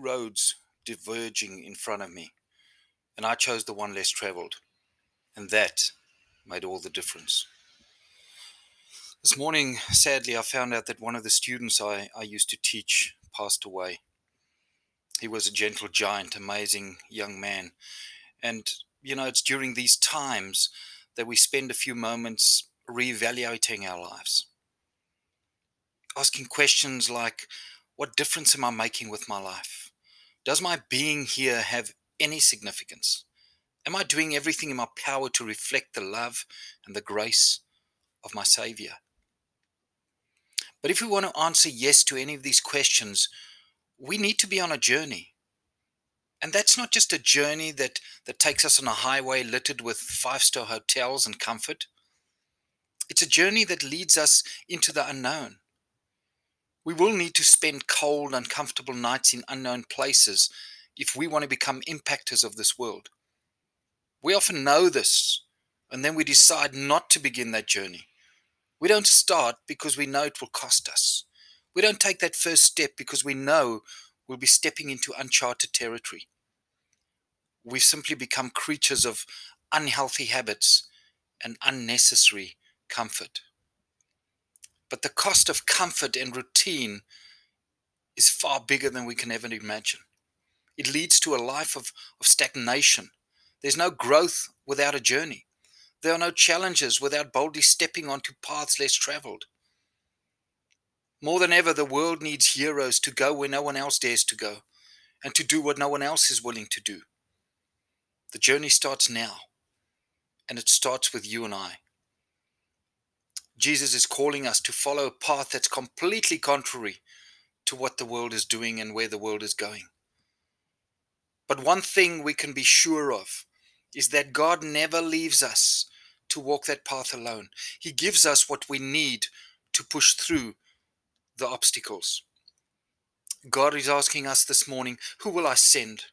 roads diverging in front of me, and I chose the one less traveled. And that made all the difference. This morning, sadly, I found out that one of the students I, I used to teach passed away. He was a gentle giant, amazing young man. And, you know, it's during these times that we spend a few moments reevaluating our lives, asking questions like, What difference am I making with my life? Does my being here have any significance? Am I doing everything in my power to reflect the love and the grace of my Savior? But if we want to answer yes to any of these questions, we need to be on a journey. And that's not just a journey that, that takes us on a highway littered with five star hotels and comfort. It's a journey that leads us into the unknown. We will need to spend cold, uncomfortable nights in unknown places if we want to become impactors of this world. We often know this, and then we decide not to begin that journey. We don't start because we know it will cost us. We don't take that first step because we know we'll be stepping into uncharted territory. We've simply become creatures of unhealthy habits and unnecessary comfort. But the cost of comfort and routine is far bigger than we can ever imagine. It leads to a life of, of stagnation. There's no growth without a journey. There are no challenges without boldly stepping onto paths less traveled. More than ever, the world needs heroes to go where no one else dares to go and to do what no one else is willing to do. The journey starts now, and it starts with you and I. Jesus is calling us to follow a path that's completely contrary to what the world is doing and where the world is going. But one thing we can be sure of is that God never leaves us to walk that path alone. He gives us what we need to push through the obstacles. God is asking us this morning, Who will I send?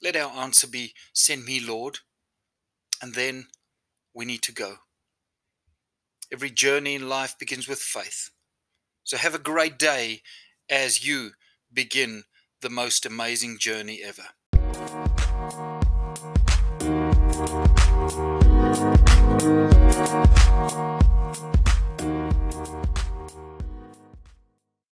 Let our answer be, Send me, Lord. And then we need to go. Every journey in life begins with faith. So have a great day as you begin the most amazing journey ever.